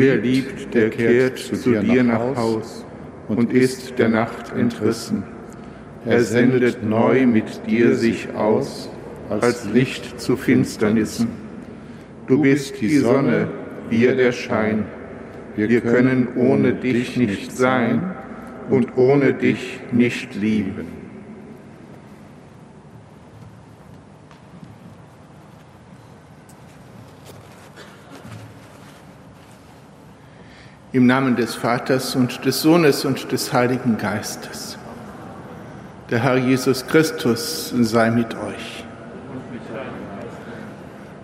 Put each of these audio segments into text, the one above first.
Wer liebt, der kehrt zu dir nach Haus und ist der Nacht entrissen. Er sendet neu mit dir sich aus, als Licht zu Finsternissen. Du bist die Sonne, wir der Schein. Wir können ohne dich nicht sein und ohne dich nicht lieben. Im Namen des Vaters und des Sohnes und des Heiligen Geistes. Der Herr Jesus Christus sei mit euch.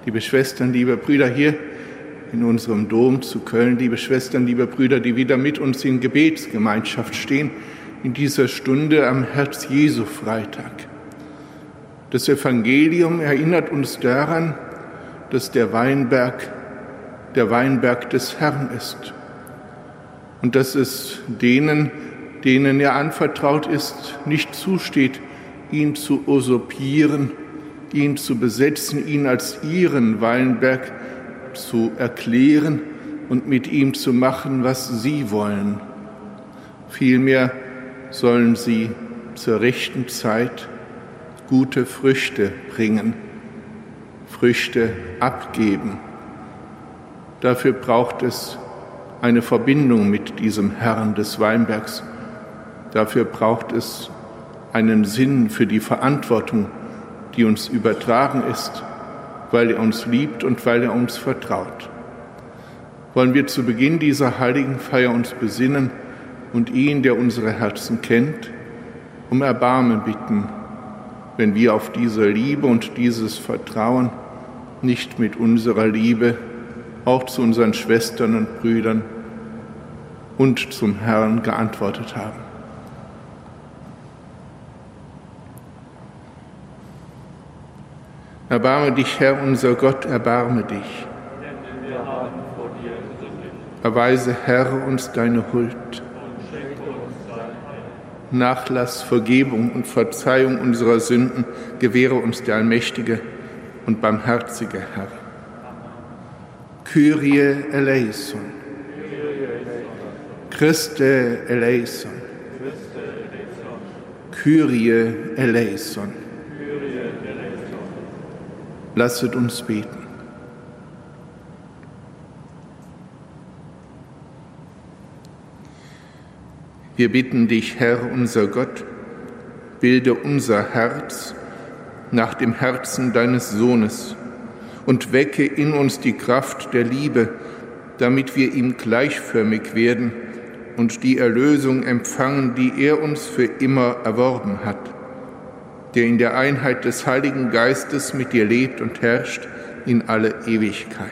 Liebe Schwestern, liebe Brüder hier in unserem Dom zu Köln, liebe Schwestern, liebe Brüder, die wieder mit uns in Gebetsgemeinschaft stehen, in dieser Stunde am Herz Jesu Freitag. Das Evangelium erinnert uns daran, dass der Weinberg der Weinberg des Herrn ist und dass es denen, denen er anvertraut ist, nicht zusteht, ihn zu usurpieren, ihn zu besetzen, ihn als ihren Weinberg zu erklären und mit ihm zu machen, was sie wollen. Vielmehr sollen sie zur rechten Zeit gute Früchte bringen, Früchte abgeben. Dafür braucht es eine Verbindung mit diesem Herrn des Weinbergs. Dafür braucht es einen Sinn für die Verantwortung, die uns übertragen ist, weil er uns liebt und weil er uns vertraut. Wollen wir zu Beginn dieser heiligen Feier uns besinnen und ihn, der unsere Herzen kennt, um Erbarmen bitten, wenn wir auf diese Liebe und dieses Vertrauen nicht mit unserer Liebe auch zu unseren Schwestern und Brüdern und zum Herrn geantwortet haben. Erbarme dich, Herr unser Gott, erbarme dich. Erweise, Herr, uns deine Huld. Nachlass, Vergebung und Verzeihung unserer Sünden gewähre uns der allmächtige und barmherzige Herr. Kyrie eleison. Christe eleison. Kyrie eleison. Lasset uns beten. Wir bitten dich, Herr unser Gott, bilde unser Herz nach dem Herzen deines Sohnes und wecke in uns die Kraft der Liebe, damit wir ihm gleichförmig werden und die Erlösung empfangen, die er uns für immer erworben hat der in der Einheit des Heiligen Geistes mit dir lebt und herrscht in alle Ewigkeit.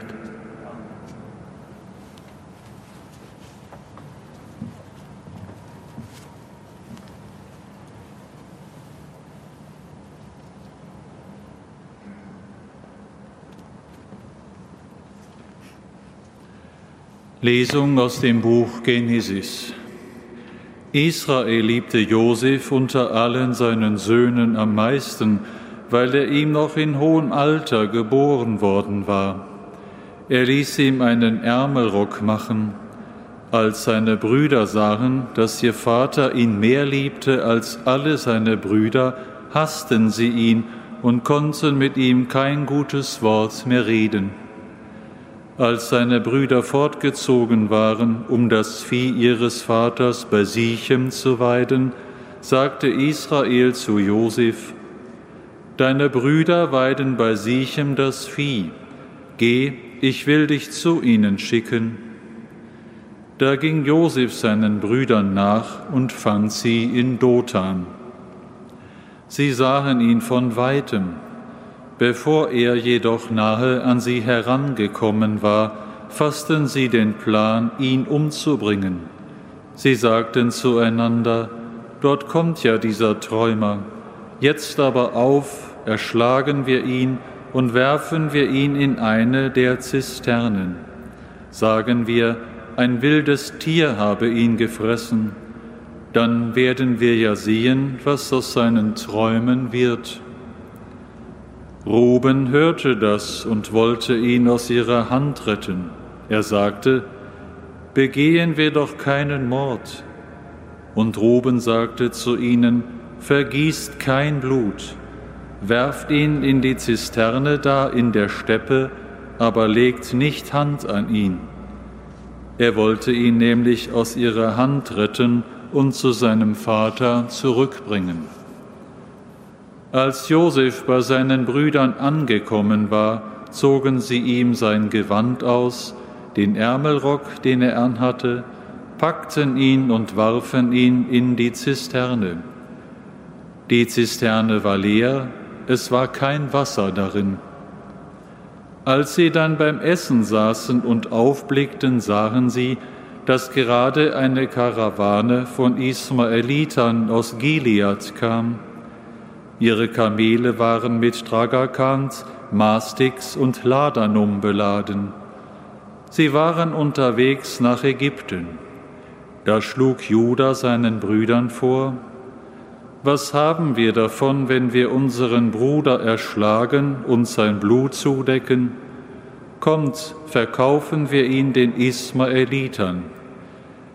Lesung aus dem Buch Genesis. Israel liebte Josef unter allen seinen Söhnen am meisten, weil er ihm noch in hohem Alter geboren worden war. Er ließ ihm einen Ärmelrock machen. Als seine Brüder sahen, dass ihr Vater ihn mehr liebte als alle seine Brüder, hassten sie ihn und konnten mit ihm kein gutes Wort mehr reden. Als seine Brüder fortgezogen waren, um das Vieh ihres Vaters bei Sichem zu weiden, sagte Israel zu Josef, Deine Brüder weiden bei Sichem das Vieh, Geh, ich will dich zu ihnen schicken. Da ging Josef seinen Brüdern nach und fand sie in Dothan. Sie sahen ihn von weitem. Bevor er jedoch nahe an sie herangekommen war, fassten sie den Plan, ihn umzubringen. Sie sagten zueinander, Dort kommt ja dieser Träumer. Jetzt aber auf, erschlagen wir ihn und werfen wir ihn in eine der Zisternen. Sagen wir, ein wildes Tier habe ihn gefressen, dann werden wir ja sehen, was aus seinen Träumen wird. Ruben hörte das und wollte ihn aus ihrer Hand retten. Er sagte, Begehen wir doch keinen Mord. Und Ruben sagte zu ihnen, Vergießt kein Blut, werft ihn in die Zisterne da in der Steppe, aber legt nicht Hand an ihn. Er wollte ihn nämlich aus ihrer Hand retten und zu seinem Vater zurückbringen. Als Josef bei seinen Brüdern angekommen war, zogen sie ihm sein Gewand aus, den Ärmelrock, den er anhatte, packten ihn und warfen ihn in die Zisterne. Die Zisterne war leer, es war kein Wasser darin. Als sie dann beim Essen saßen und aufblickten, sahen sie, dass gerade eine Karawane von Ismaelitern aus Gilead kam. Ihre Kamele waren mit Tragakant, Mastix und Ladanum beladen. Sie waren unterwegs nach Ägypten. Da schlug Judah seinen Brüdern vor, was haben wir davon, wenn wir unseren Bruder erschlagen und sein Blut zudecken? Kommt, verkaufen wir ihn den Ismaelitern.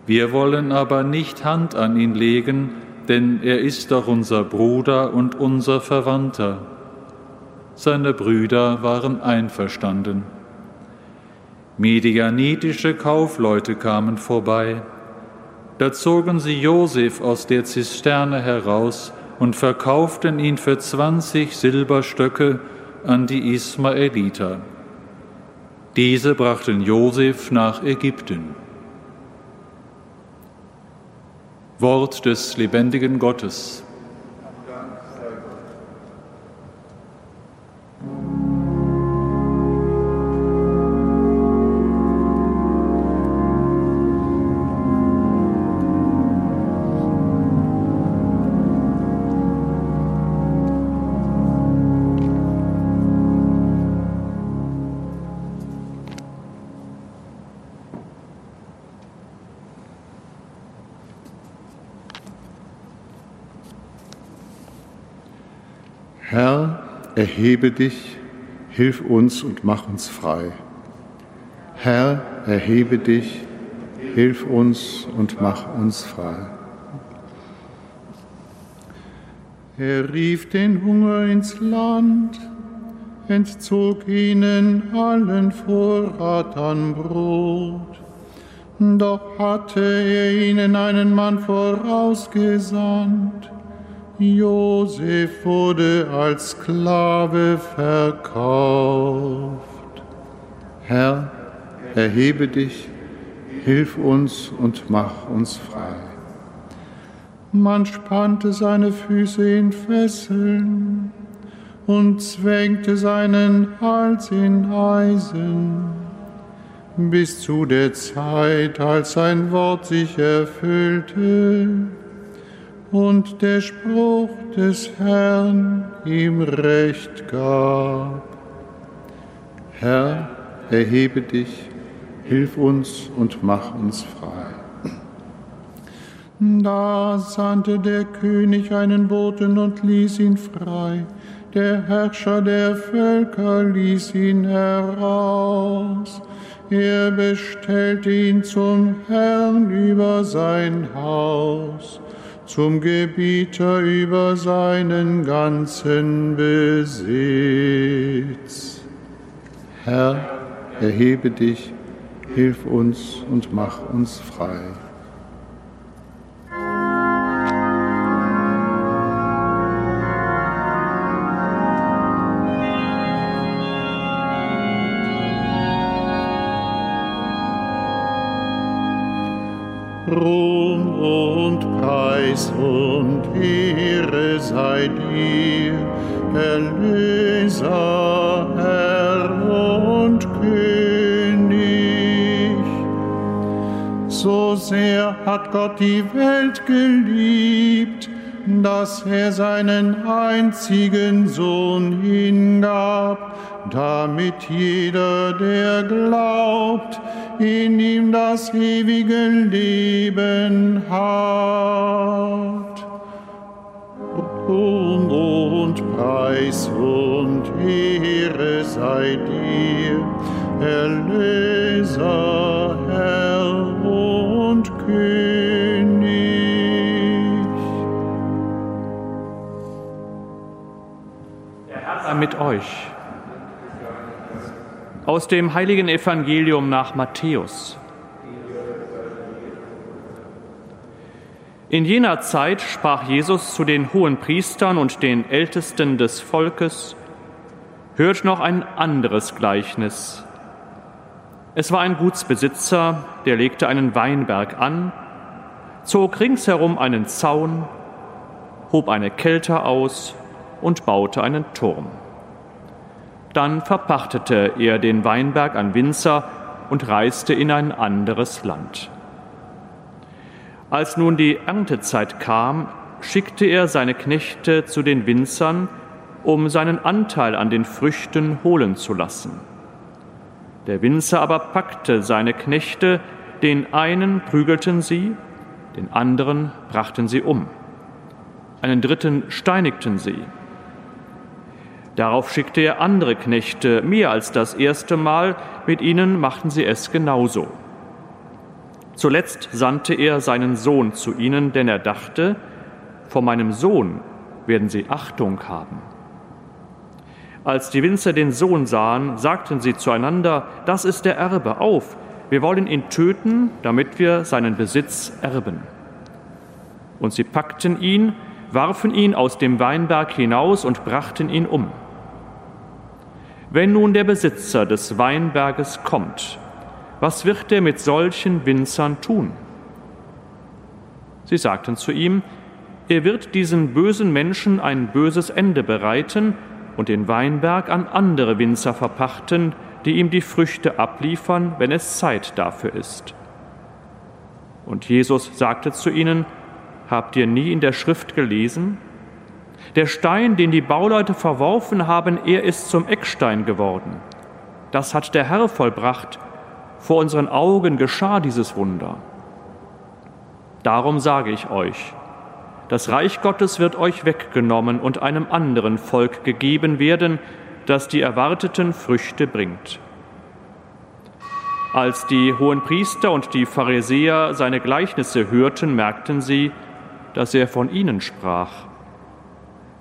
Wir wollen aber nicht Hand an ihn legen, denn er ist doch unser Bruder und unser Verwandter. Seine Brüder waren einverstanden. Medianitische Kaufleute kamen vorbei, da zogen sie Josef aus der Zisterne heraus und verkauften ihn für zwanzig Silberstöcke an die Ismaeliter. Diese brachten Josef nach Ägypten. Wort des lebendigen Gottes. Erhebe dich, hilf uns und mach uns frei. Herr, erhebe dich, hilf uns und mach uns frei. Er rief den Hunger ins Land, entzog ihnen allen Vorrat an Brot. Doch hatte er ihnen einen Mann vorausgesandt, Josef wurde als Sklave verkauft. Herr, erhebe dich, hilf uns und mach uns frei. Man spannte seine Füße in Fesseln und zwängte seinen Hals in Eisen, bis zu der Zeit, als sein Wort sich erfüllte und der Spruch des Herrn ihm Recht gab. Herr, erhebe dich, hilf uns und mach uns frei. Da sandte der König einen Boten und ließ ihn frei. Der Herrscher der Völker ließ ihn heraus. Er bestellte ihn zum Herrn über sein Haus zum Gebieter über seinen ganzen Besitz. Herr, erhebe dich, hilf uns und mach uns frei. Ruhe und Preis und Ehre sei dir, Erlöser, Herr und König. So sehr hat Gott die Welt geliebt, dass er seinen einzigen Sohn hingab, damit jeder, der glaubt, in ihm das ewige Leben hat. Ruhm und Preis und Ehre sei dir, Erlöser, euch. Aus dem heiligen Evangelium nach Matthäus. In jener Zeit sprach Jesus zu den hohen Priestern und den Ältesten des Volkes, Hört noch ein anderes Gleichnis. Es war ein Gutsbesitzer, der legte einen Weinberg an, zog ringsherum einen Zaun, hob eine Kelter aus und baute einen Turm. Dann verpachtete er den Weinberg an Winzer und reiste in ein anderes Land. Als nun die Erntezeit kam, schickte er seine Knechte zu den Winzern, um seinen Anteil an den Früchten holen zu lassen. Der Winzer aber packte seine Knechte, den einen prügelten sie, den anderen brachten sie um, einen dritten steinigten sie. Darauf schickte er andere Knechte, mehr als das erste Mal, mit ihnen machten sie es genauso. Zuletzt sandte er seinen Sohn zu ihnen, denn er dachte, vor meinem Sohn werden sie Achtung haben. Als die Winzer den Sohn sahen, sagten sie zueinander, das ist der Erbe, auf, wir wollen ihn töten, damit wir seinen Besitz erben. Und sie packten ihn, warfen ihn aus dem Weinberg hinaus und brachten ihn um. Wenn nun der Besitzer des Weinberges kommt, was wird er mit solchen Winzern tun? Sie sagten zu ihm, er wird diesen bösen Menschen ein böses Ende bereiten und den Weinberg an andere Winzer verpachten, die ihm die Früchte abliefern, wenn es Zeit dafür ist. Und Jesus sagte zu ihnen, Habt ihr nie in der Schrift gelesen? Der Stein, den die Bauleute verworfen haben, er ist zum Eckstein geworden. Das hat der Herr vollbracht. Vor unseren Augen geschah dieses Wunder. Darum sage ich euch, das Reich Gottes wird euch weggenommen und einem anderen Volk gegeben werden, das die erwarteten Früchte bringt. Als die hohen Priester und die Pharisäer seine Gleichnisse hörten, merkten sie, dass er von ihnen sprach.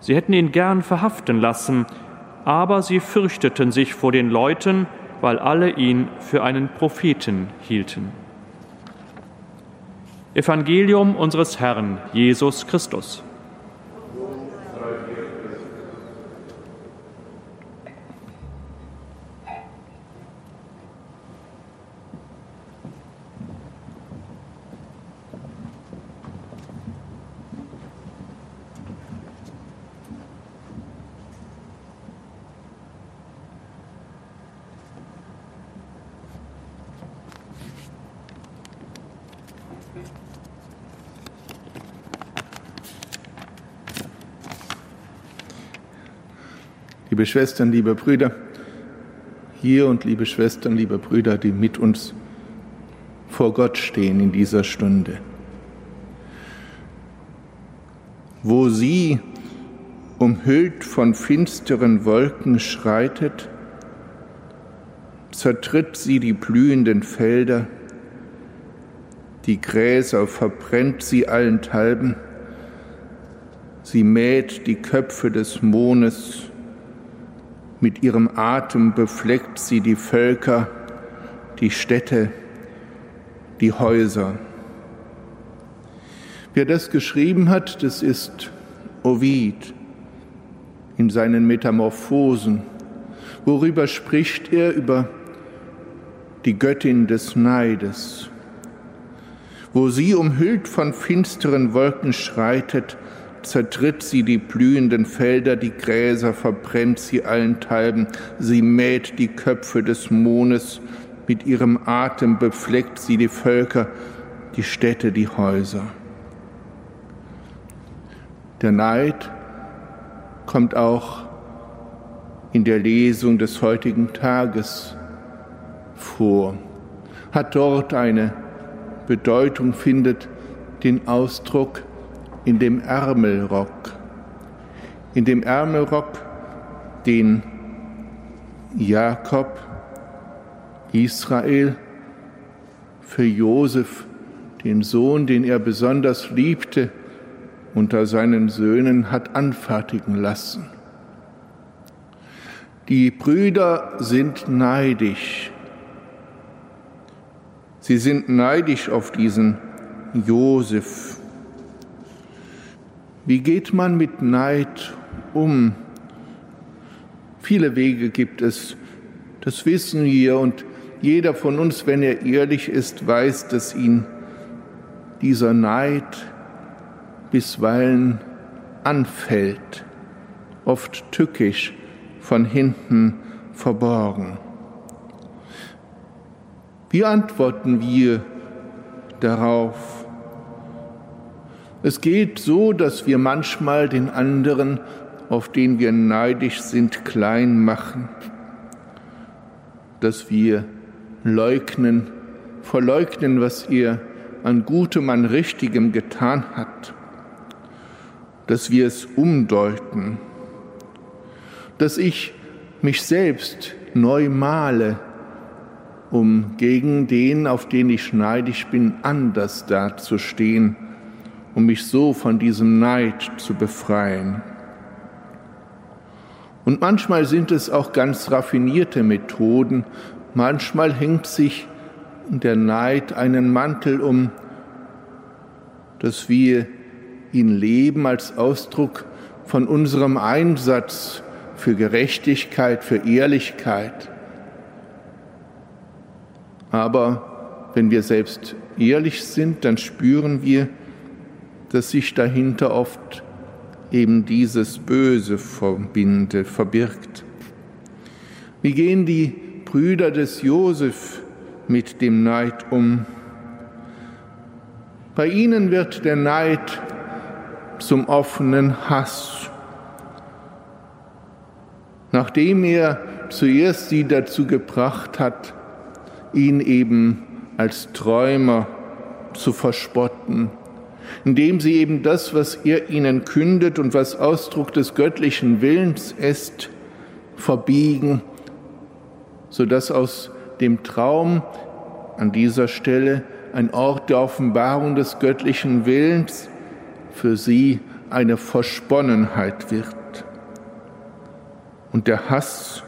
Sie hätten ihn gern verhaften lassen, aber sie fürchteten sich vor den Leuten, weil alle ihn für einen Propheten hielten. Evangelium unseres Herrn Jesus Christus. Liebe Schwestern, liebe Brüder, hier und liebe Schwestern, liebe Brüder, die mit uns vor Gott stehen in dieser Stunde. Wo sie, umhüllt von finsteren Wolken, schreitet, zertritt sie die blühenden Felder, die Gräser verbrennt sie allenthalben, sie mäht die Köpfe des Mondes mit ihrem Atem befleckt sie die Völker, die Städte, die Häuser. Wer das geschrieben hat, das ist Ovid in seinen Metamorphosen. Worüber spricht er? Über die Göttin des Neides. Wo sie umhüllt von finsteren Wolken schreitet, zertritt sie die blühenden Felder, die Gräser verbrennt sie allenthalben, sie mäht die Köpfe des Mondes, mit ihrem Atem befleckt sie die Völker, die Städte, die Häuser. Der Neid kommt auch in der Lesung des heutigen Tages vor, hat dort eine Bedeutung, findet den Ausdruck in dem Ärmelrock. In dem Ärmelrock, den Jakob, Israel, für Josef, den Sohn, den er besonders liebte, unter seinen Söhnen hat anfertigen lassen. Die Brüder sind neidisch. Sie sind neidisch auf diesen Josef. Wie geht man mit Neid um? Viele Wege gibt es, das wissen wir und jeder von uns, wenn er ehrlich ist, weiß, dass ihn dieser Neid bisweilen anfällt, oft tückisch, von hinten verborgen. Wie antworten wir darauf? Es geht so, dass wir manchmal den anderen, auf den wir neidisch sind, klein machen, dass wir leugnen, verleugnen, was er an Gutem, an Richtigem getan hat, dass wir es umdeuten, dass ich mich selbst neu male, um gegen den, auf den ich neidisch bin, anders dazustehen um mich so von diesem Neid zu befreien. Und manchmal sind es auch ganz raffinierte Methoden, manchmal hängt sich der Neid einen Mantel um, dass wir ihn leben als Ausdruck von unserem Einsatz für Gerechtigkeit, für Ehrlichkeit. Aber wenn wir selbst ehrlich sind, dann spüren wir, dass sich dahinter oft eben dieses Böse verbinde, verbirgt. Wie gehen die Brüder des Josef mit dem Neid um? Bei ihnen wird der Neid zum offenen Hass. Nachdem er zuerst sie dazu gebracht hat, ihn eben als Träumer zu verspotten, indem sie eben das, was er ihnen kündet und was Ausdruck des göttlichen Willens ist, verbiegen, sodass aus dem Traum an dieser Stelle ein Ort der Offenbarung des göttlichen Willens für sie eine Versponnenheit wird. Und der Hass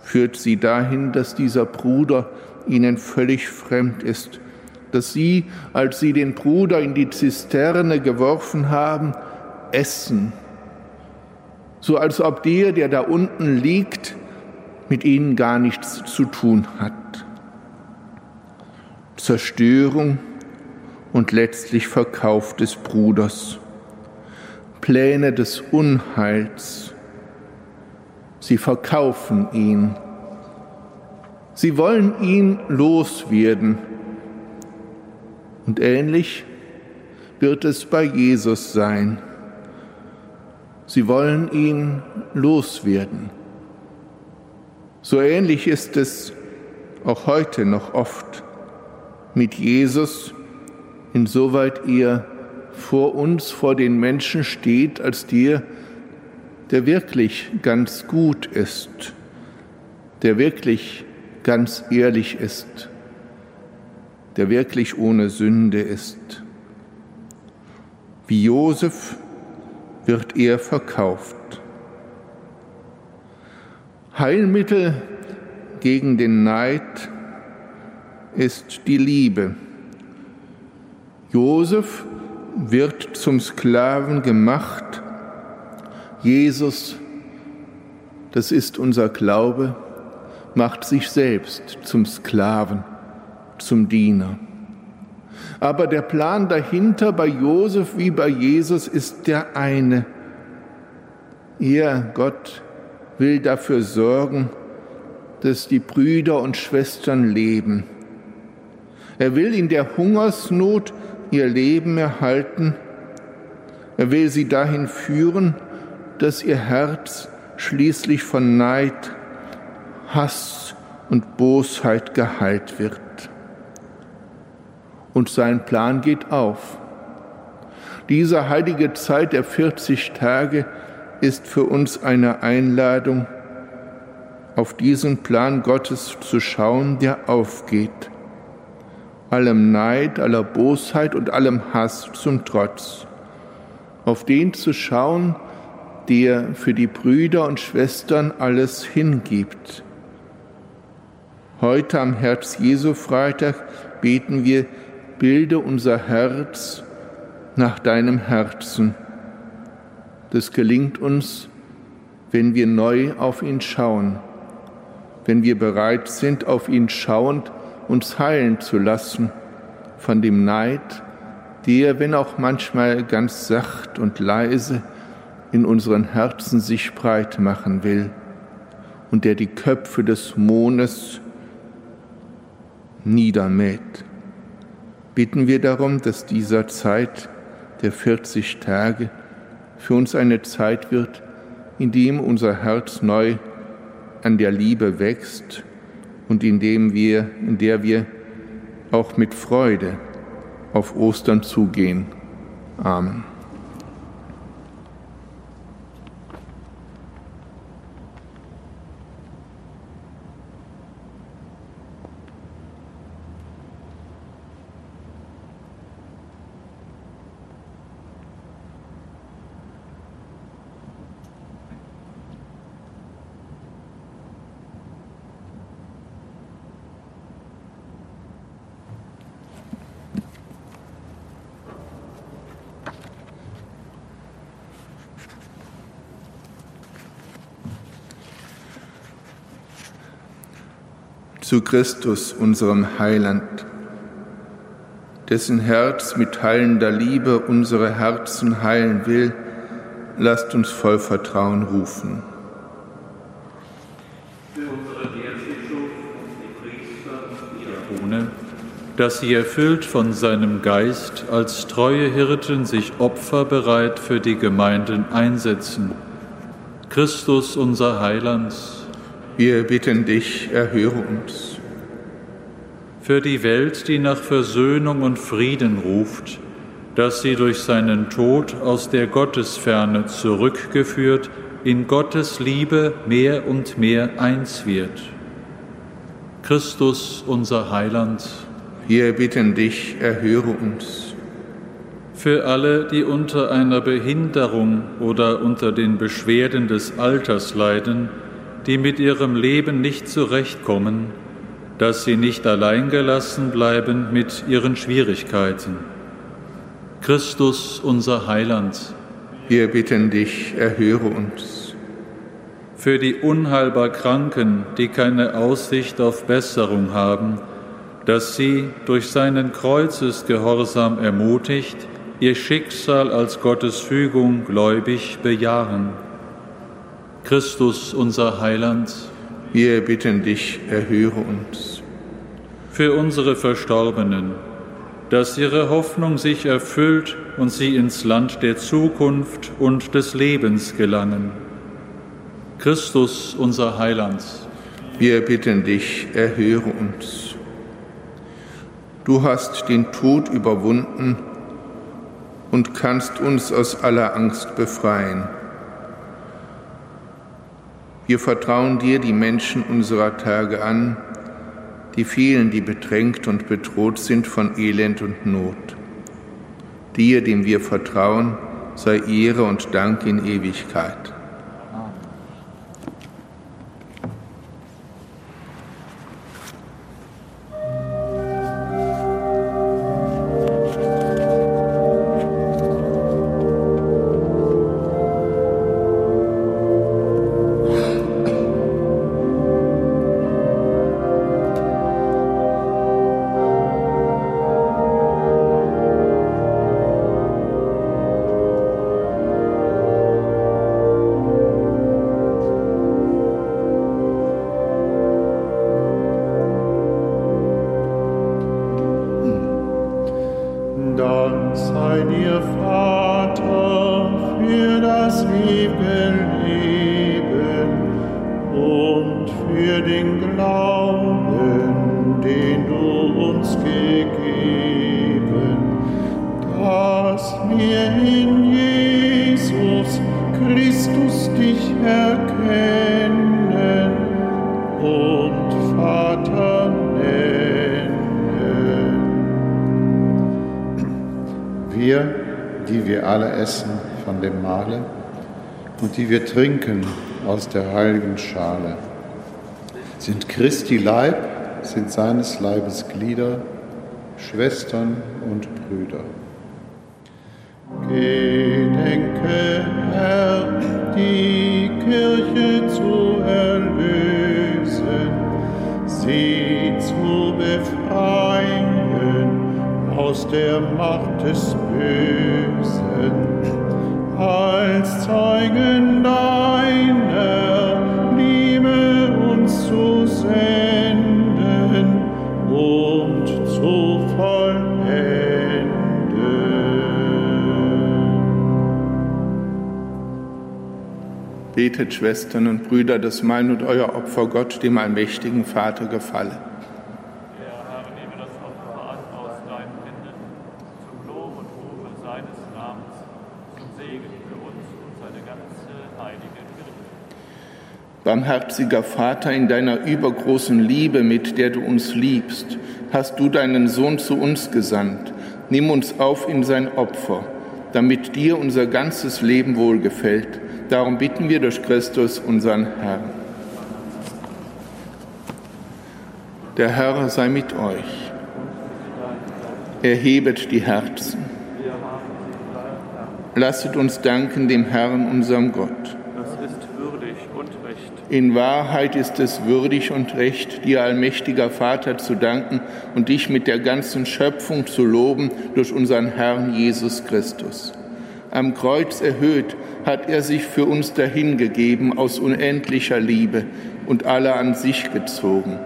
führt sie dahin, dass dieser Bruder ihnen völlig fremd ist dass sie, als sie den Bruder in die Zisterne geworfen haben, essen, so als ob der, der da unten liegt, mit ihnen gar nichts zu tun hat. Zerstörung und letztlich Verkauf des Bruders, Pläne des Unheils. Sie verkaufen ihn. Sie wollen ihn loswerden und ähnlich wird es bei Jesus sein. Sie wollen ihn loswerden. So ähnlich ist es auch heute noch oft mit Jesus, insoweit er vor uns, vor den Menschen steht, als der, der wirklich ganz gut ist, der wirklich ganz ehrlich ist der wirklich ohne Sünde ist. Wie Josef wird er verkauft. Heilmittel gegen den Neid ist die Liebe. Josef wird zum Sklaven gemacht. Jesus, das ist unser Glaube, macht sich selbst zum Sklaven zum Diener. Aber der Plan dahinter bei Josef wie bei Jesus ist der eine. Er, Gott, will dafür sorgen, dass die Brüder und Schwestern leben. Er will in der Hungersnot ihr Leben erhalten. Er will sie dahin führen, dass ihr Herz schließlich von Neid, Hass und Bosheit geheilt wird. Und sein Plan geht auf. Diese heilige Zeit der 40 Tage ist für uns eine Einladung, auf diesen Plan Gottes zu schauen, der aufgeht. Allem Neid, aller Bosheit und allem Hass zum Trotz. Auf den zu schauen, der für die Brüder und Schwestern alles hingibt. Heute am Herz Jesu Freitag beten wir, bilde unser Herz nach deinem Herzen. Das gelingt uns, wenn wir neu auf ihn schauen, wenn wir bereit sind, auf ihn schauend uns heilen zu lassen von dem Neid, der, wenn auch manchmal ganz sacht und leise, in unseren Herzen sich breit machen will und der die Köpfe des Mondes niedermäht. Bitten wir darum, dass dieser Zeit der 40 Tage für uns eine Zeit wird, in dem unser Herz neu an der Liebe wächst und in, dem wir, in der wir auch mit Freude auf Ostern zugehen. Amen. Zu Christus, unserem Heiland, dessen Herz mit heilender Liebe unsere Herzen heilen will, lasst uns voll Vertrauen rufen. Für unsere Erzbischof die Priester und Diakone, dass sie erfüllt von seinem Geist als treue Hirten sich opferbereit für die Gemeinden einsetzen. Christus, unser Heiland, wir bitten dich, erhöre uns. Für die Welt, die nach Versöhnung und Frieden ruft, dass sie durch seinen Tod aus der Gottesferne zurückgeführt in Gottes Liebe mehr und mehr eins wird. Christus, unser Heiland, wir bitten dich, erhöre uns. Für alle, die unter einer Behinderung oder unter den Beschwerden des Alters leiden, die mit ihrem Leben nicht zurechtkommen, dass sie nicht allein gelassen bleiben mit ihren Schwierigkeiten. Christus, unser Heiland, wir bitten dich, erhöre uns. Für die unheilbar Kranken, die keine Aussicht auf Besserung haben, dass sie durch seinen Kreuzesgehorsam ermutigt, ihr Schicksal als Gottes Fügung gläubig bejahen Christus, unser Heiland, wir bitten dich, erhöre uns. Für unsere Verstorbenen, dass ihre Hoffnung sich erfüllt und sie ins Land der Zukunft und des Lebens gelangen. Christus, unser Heiland, wir bitten dich, erhöre uns. Du hast den Tod überwunden und kannst uns aus aller Angst befreien. Wir vertrauen dir die Menschen unserer Tage an, die vielen, die bedrängt und bedroht sind von Elend und Not. Dir, dem wir vertrauen, sei Ehre und Dank in Ewigkeit. Wir, die wir alle essen von dem Mahle und die wir trinken aus der heiligen Schale, sind Christi Leib, sind seines Leibes Glieder, Schwestern und Brüder. Gedenke, Herr, die Kirche zu aus der Macht des Bösen, als Zeugen deiner Liebe uns zu senden und zu vollenden. Betet, Schwestern und Brüder, dass mein und euer Opfer Gott, dem allmächtigen Vater, gefalle. Der Herr nehme das Opfer an aus deinen Händen, zum Lob und Rufe seines Namens, zum Segen für uns und seine ganze heilige Kirche. Barmherziger Vater, in deiner übergroßen Liebe, mit der du uns liebst, hast du deinen Sohn zu uns gesandt. Nimm uns auf in sein Opfer, damit dir unser ganzes Leben wohlgefällt. Darum bitten wir durch Christus, unseren Herrn. Der Herr sei mit euch. Erhebet die Herzen. Lasset uns danken dem Herrn, unserem Gott. Das ist würdig und recht. In Wahrheit ist es würdig und recht, dir, allmächtiger Vater, zu danken und dich mit der ganzen Schöpfung zu loben durch unseren Herrn Jesus Christus. Am Kreuz erhöht hat er sich für uns dahingegeben aus unendlicher Liebe und alle an sich gezogen.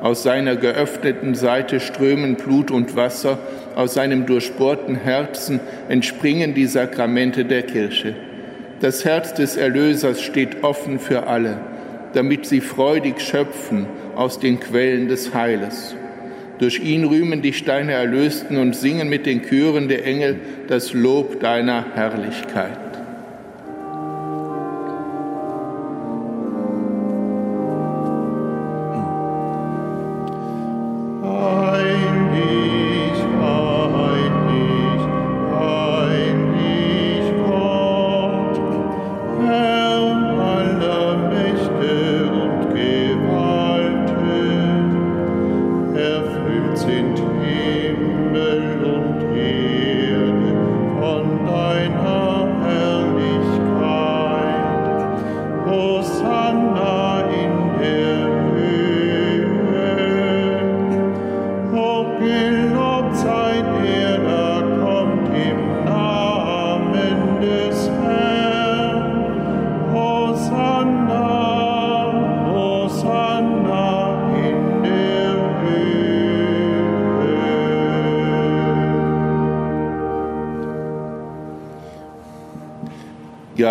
Aus seiner geöffneten Seite strömen Blut und Wasser, aus seinem durchbohrten Herzen entspringen die Sakramente der Kirche. Das Herz des Erlösers steht offen für alle, damit sie freudig schöpfen aus den Quellen des Heiles. Durch ihn rühmen die Steine Erlösten und singen mit den Chören der Engel das Lob deiner Herrlichkeit.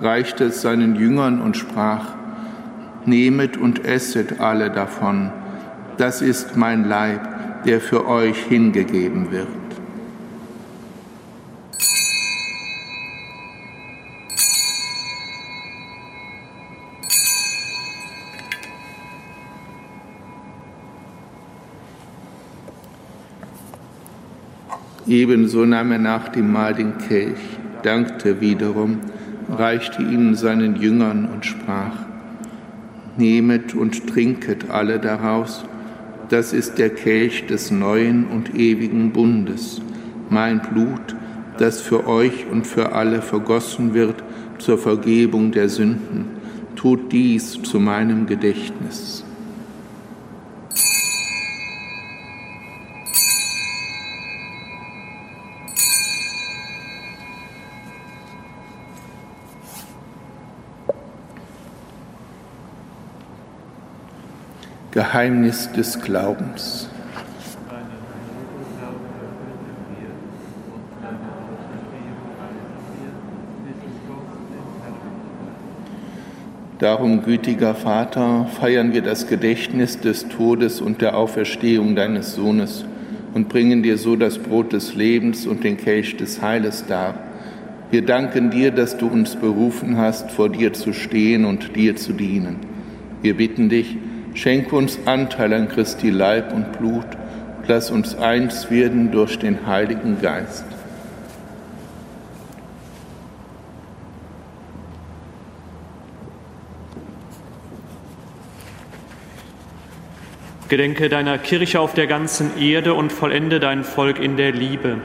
reichte es seinen Jüngern und sprach, Nehmet und esset alle davon, das ist mein Leib, der für euch hingegeben wird. Ebenso nahm er nach dem Mahl den Kelch, dankte wiederum, reichte ihn seinen Jüngern und sprach, Nehmet und trinket alle daraus, das ist der Kelch des neuen und ewigen Bundes, mein Blut, das für euch und für alle vergossen wird zur Vergebung der Sünden. Tut dies zu meinem Gedächtnis. Geheimnis des Glaubens. Darum, gütiger Vater, feiern wir das Gedächtnis des Todes und der Auferstehung deines Sohnes und bringen dir so das Brot des Lebens und den Kelch des Heiles dar. Wir danken dir, dass du uns berufen hast, vor dir zu stehen und dir zu dienen. Wir bitten dich, schenke uns Anteil an Christi Leib und Blut und lass uns eins werden durch den Heiligen Geist. Gedenke deiner Kirche auf der ganzen Erde und vollende dein Volk in der Liebe,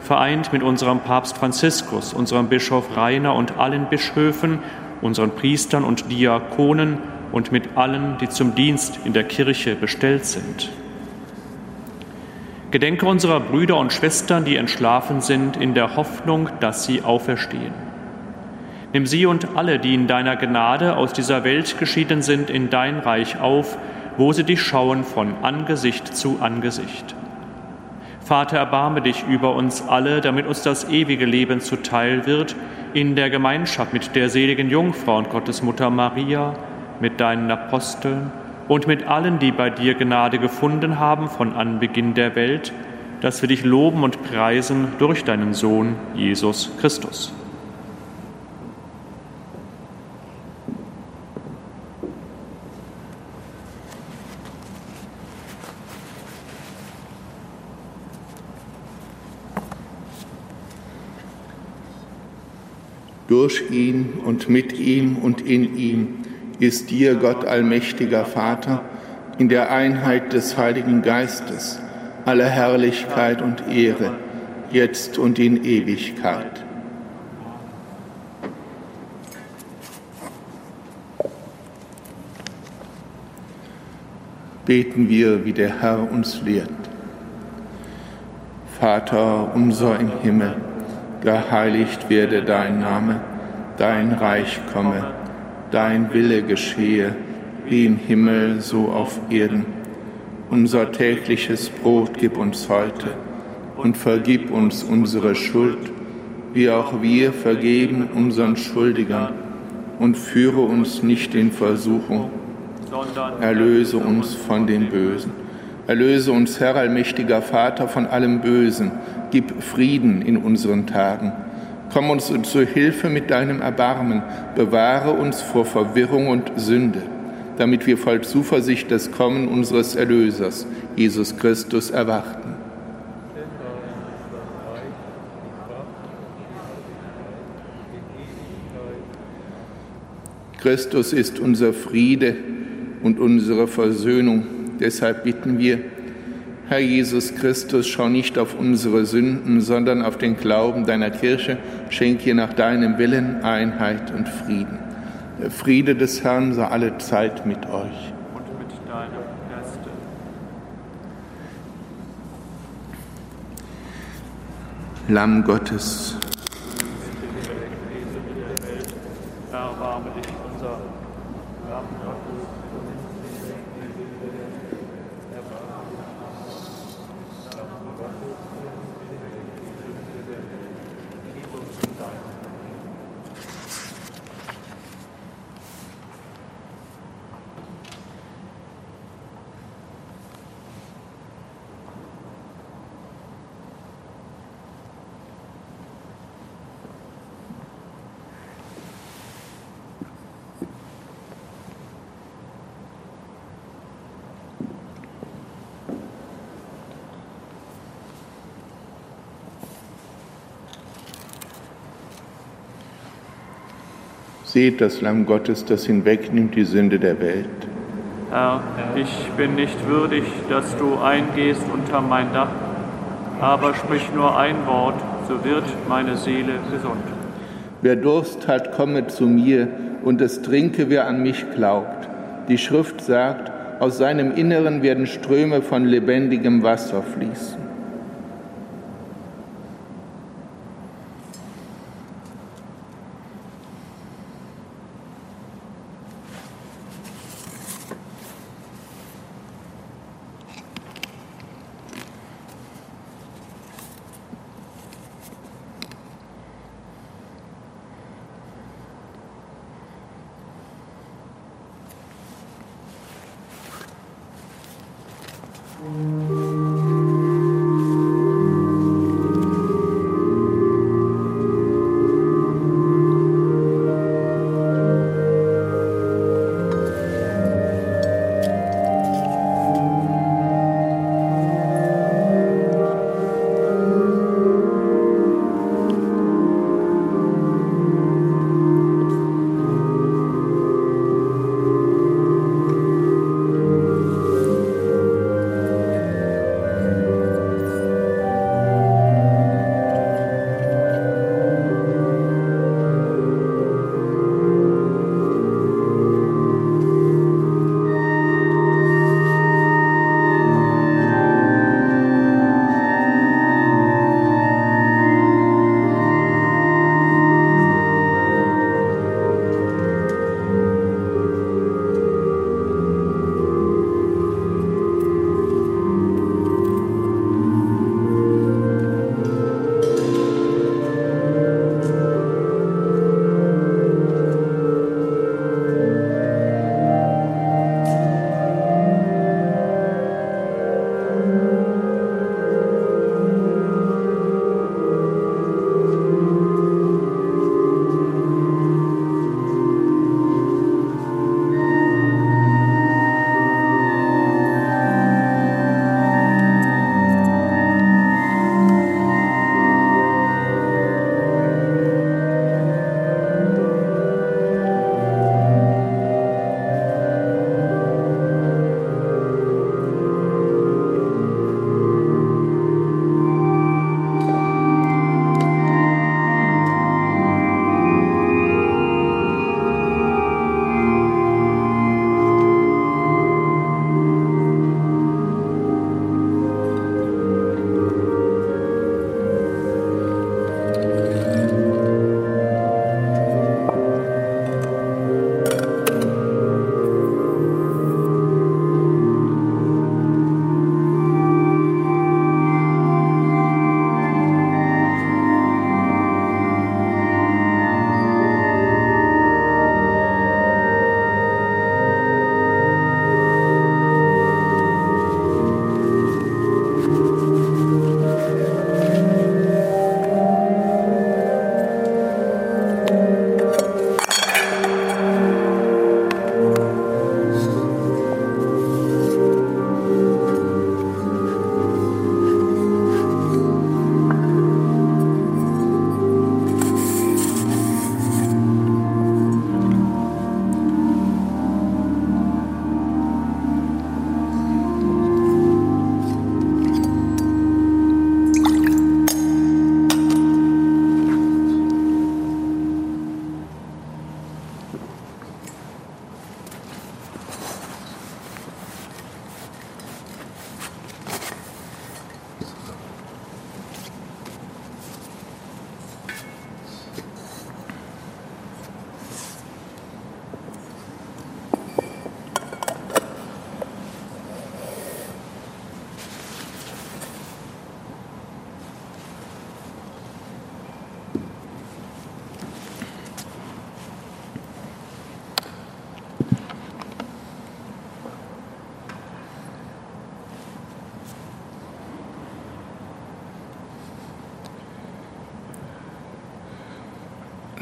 vereint mit unserem Papst Franziskus, unserem Bischof Rainer und allen Bischöfen, unseren Priestern und Diakonen und mit allen, die zum Dienst in der Kirche bestellt sind. Gedenke unserer Brüder und Schwestern, die entschlafen sind, in der Hoffnung, dass sie auferstehen. Nimm sie und alle, die in deiner Gnade aus dieser Welt geschieden sind, in dein Reich auf, wo sie dich schauen von Angesicht zu Angesicht. Vater, erbarme dich über uns alle, damit uns das ewige Leben zuteil wird, in der Gemeinschaft mit der seligen Jungfrau und Gottesmutter Maria, mit deinen Aposteln und mit allen, die bei dir Gnade gefunden haben von Anbeginn der Welt, dass wir dich loben und preisen durch deinen Sohn Jesus Christus. durch ihn und mit ihm und in ihm ist dir, Gott allmächtiger Vater, in der Einheit des Heiligen Geistes, aller Herrlichkeit und Ehre, jetzt und in Ewigkeit. Beten wir, wie der Herr uns lehrt. Vater unser im Himmel, geheiligt werde dein Name, dein Reich komme, dein Wille geschehe, wie im Himmel so auf Erden. Unser tägliches Brot gib uns heute und vergib uns unsere Schuld, wie auch wir vergeben unseren Schuldigern. Und führe uns nicht in Versuchung, erlöse uns von dem Bösen. Erlöse uns, Herr allmächtiger Vater, von allem Bösen gib Frieden in unseren Tagen. Komm uns zu Hilfe mit deinem Erbarmen, bewahre uns vor Verwirrung und Sünde, damit wir voll Zuversicht das Kommen unseres Erlösers, Jesus Christus, erwarten. Christus ist unser Friede und unsere Versöhnung. Deshalb bitten wir, Herr Jesus Christus, schau nicht auf unsere Sünden, sondern auf den Glauben deiner Kirche. Schenk ihr nach deinem Willen Einheit und Frieden. Der Friede des Herrn sei alle Zeit mit euch. Und mit deinem Geiste. Lamm Gottes. Erbarme dich unser Lamm Gottes. Seht das Lamm Gottes, das hinwegnimmt die Sünde der Welt. Herr, ich bin nicht würdig, dass du eingehst unter mein Dach, aber sprich nur ein Wort, so wird meine Seele gesund. Wer Durst hat, komme zu mir und es trinke, wer an mich glaubt. Die Schrift sagt, aus seinem Inneren werden Ströme von lebendigem Wasser fließen.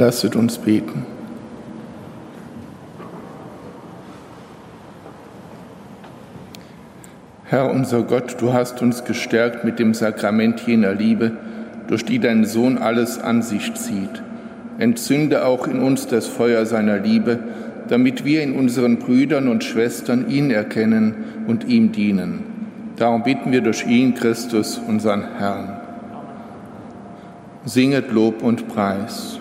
Lasset uns beten. Herr unser Gott, du hast uns gestärkt mit dem Sakrament jener Liebe, durch die dein Sohn alles an sich zieht. Entzünde auch in uns das Feuer seiner Liebe, damit wir in unseren Brüdern und Schwestern ihn erkennen und ihm dienen. Darum bitten wir durch ihn, Christus, unseren Herrn. Singet Lob und Preis.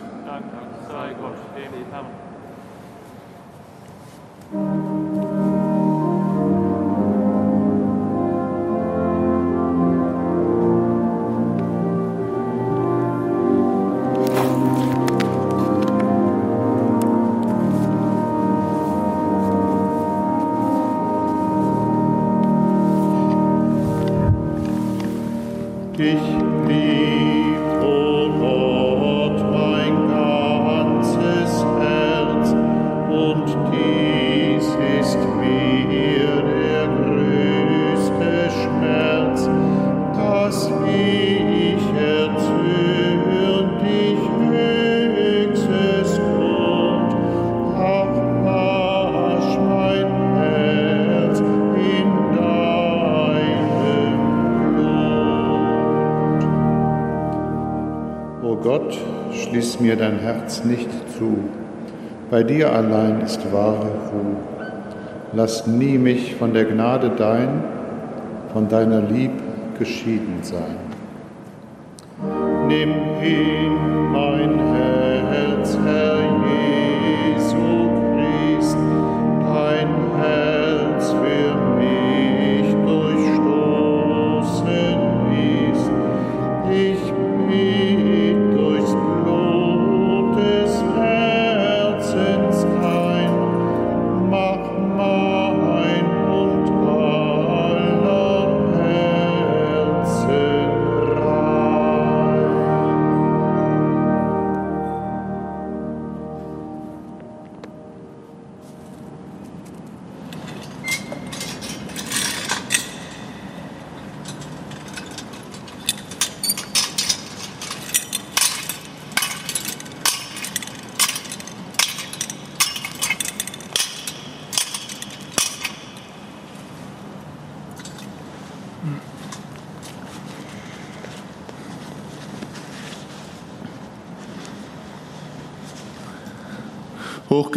Mir dein Herz nicht zu. Bei dir allein ist wahre Ruhe. Lass nie mich von der Gnade dein, von deiner Lieb geschieden sein. Nimm hin mein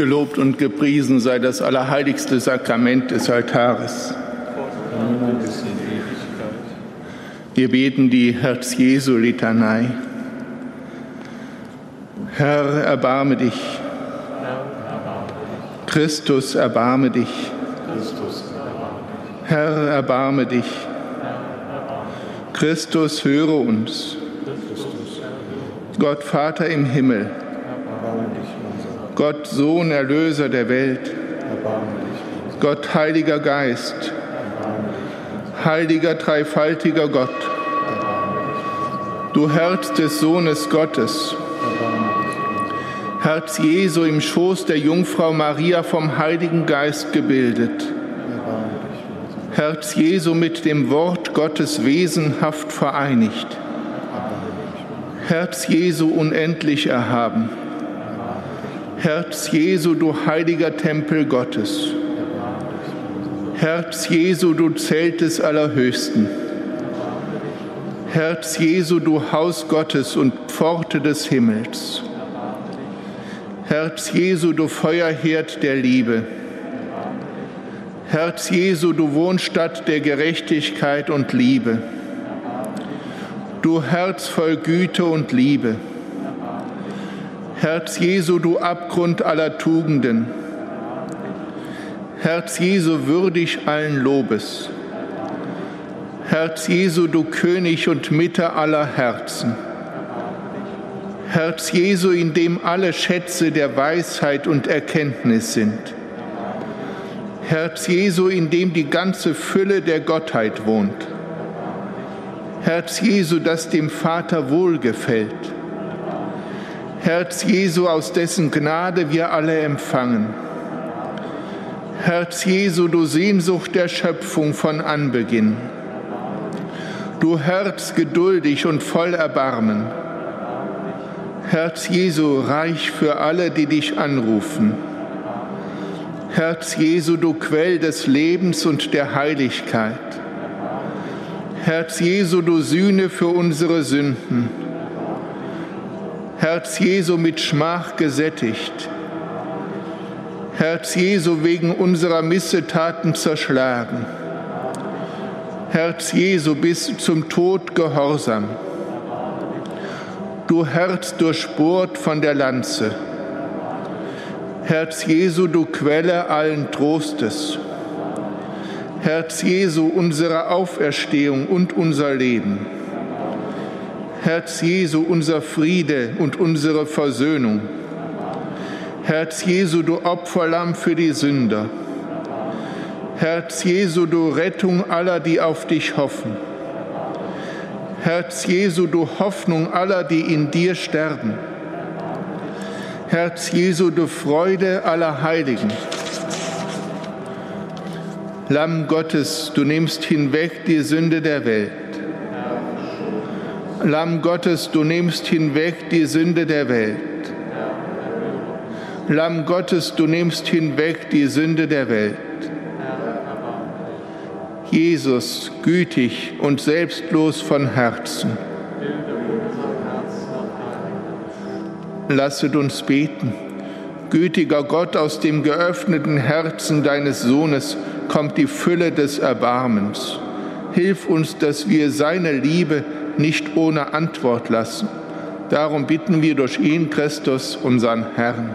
Hochgelobt und gepriesen sei das allerheiligste Sakrament des Altares. Wir beten die Herz-Jesu-Litanei. Herr, erbarme dich. Christus, erbarme dich. Herr, erbarme dich. Christus, höre uns. Gott, Vater im Himmel. Gott, Sohn, Erlöser der Welt. Gott, Heiliger Geist. Heiliger, dreifaltiger Gott. Du Herz des Sohnes Gottes. Herz Jesu im Schoß der Jungfrau Maria vom Heiligen Geist gebildet. Herz Jesu mit dem Wort Gottes wesenhaft vereinigt. Herz Jesu unendlich erhaben. Herz Jesu, du heiliger Tempel Gottes. Herz Jesu, du Zelt des Allerhöchsten. Herz Jesu, du Haus Gottes und Pforte des Himmels. Herz Jesu, du Feuerherd der Liebe. Herz Jesu, du Wohnstatt der Gerechtigkeit und Liebe. Du Herz voll Güte und Liebe. Herz Jesu, du Abgrund aller Tugenden. Herz Jesu, würdig allen Lobes. Herz Jesu, du König und Mitte aller Herzen. Herz Jesu, in dem alle Schätze der Weisheit und Erkenntnis sind. Herz Jesu, in dem die ganze Fülle der Gottheit wohnt. Herz Jesu, das dem Vater wohlgefällt. Herz Jesu, aus dessen Gnade wir alle empfangen. Herz Jesu, du Sehnsucht der Schöpfung von Anbeginn. Du Herz geduldig und voll Erbarmen. Herz Jesu, reich für alle, die dich anrufen. Herz Jesu, du Quell des Lebens und der Heiligkeit. Herz Jesu, du Sühne für unsere Sünden. Herz Jesu mit Schmach gesättigt. Herz Jesu wegen unserer Missetaten zerschlagen. Herz Jesu bis zum Tod gehorsam. du Herz durchbohrt von der Lanze. Herz Jesu, du Quelle allen Trostes. Herz Jesu, unsere Auferstehung und unser Leben. Herz Jesu, unser Friede und unsere Versöhnung. Herz Jesu, du Opferlamm für die Sünder. Herz Jesu, du Rettung aller, die auf dich hoffen. Herz Jesu, du Hoffnung aller, die in dir sterben. Herz Jesu, du Freude aller Heiligen. Lamm Gottes, du nimmst hinweg die Sünde der Welt. Lamm Gottes, du nimmst hinweg die Sünde der Welt. Lamm Gottes, du nimmst hinweg die Sünde der Welt. Jesus, gütig und selbstlos von Herzen. Lasset uns beten. Gütiger Gott, aus dem geöffneten Herzen deines Sohnes kommt die Fülle des Erbarmens. Hilf uns, dass wir seine Liebe nicht ohne Antwort lassen. Darum bitten wir durch ihn, Christus, unseren Herrn.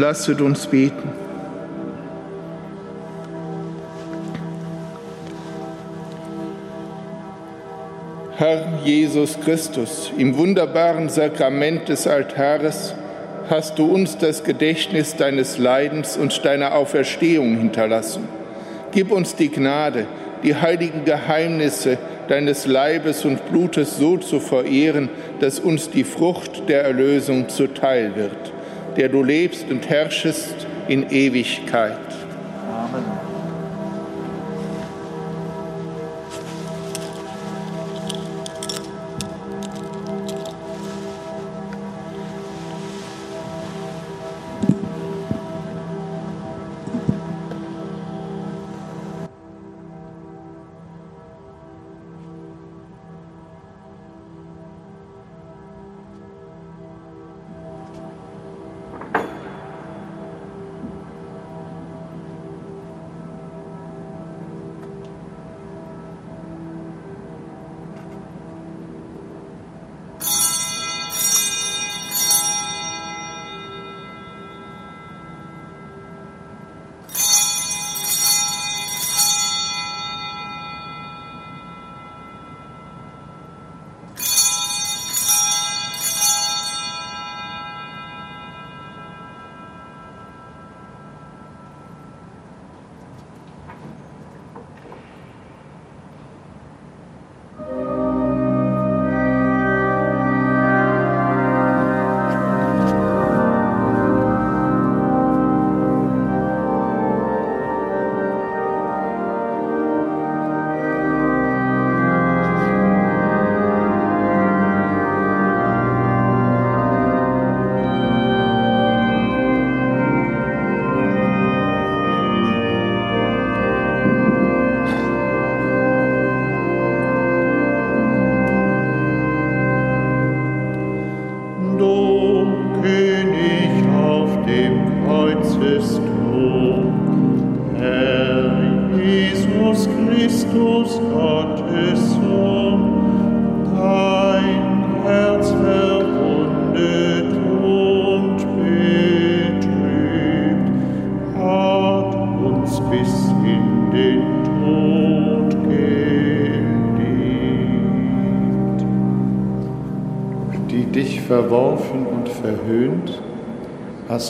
Lasset uns beten. Herr Jesus Christus, im wunderbaren Sakrament des Altares hast du uns das Gedächtnis deines Leidens und deiner Auferstehung hinterlassen. Gib uns die Gnade, die heiligen Geheimnisse deines Leibes und Blutes so zu verehren, dass uns die Frucht der Erlösung zuteil wird, der du lebst und herrschest in Ewigkeit.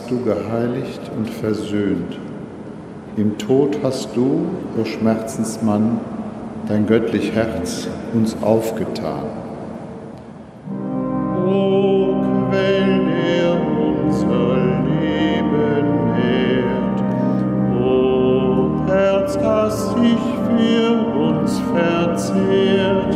hast du geheiligt und versöhnt. Im Tod hast du, o Schmerzensmann, dein göttlich Herz uns aufgetan. O Quell der unser Leben nährt, o Herz, das sich für uns verzehrt,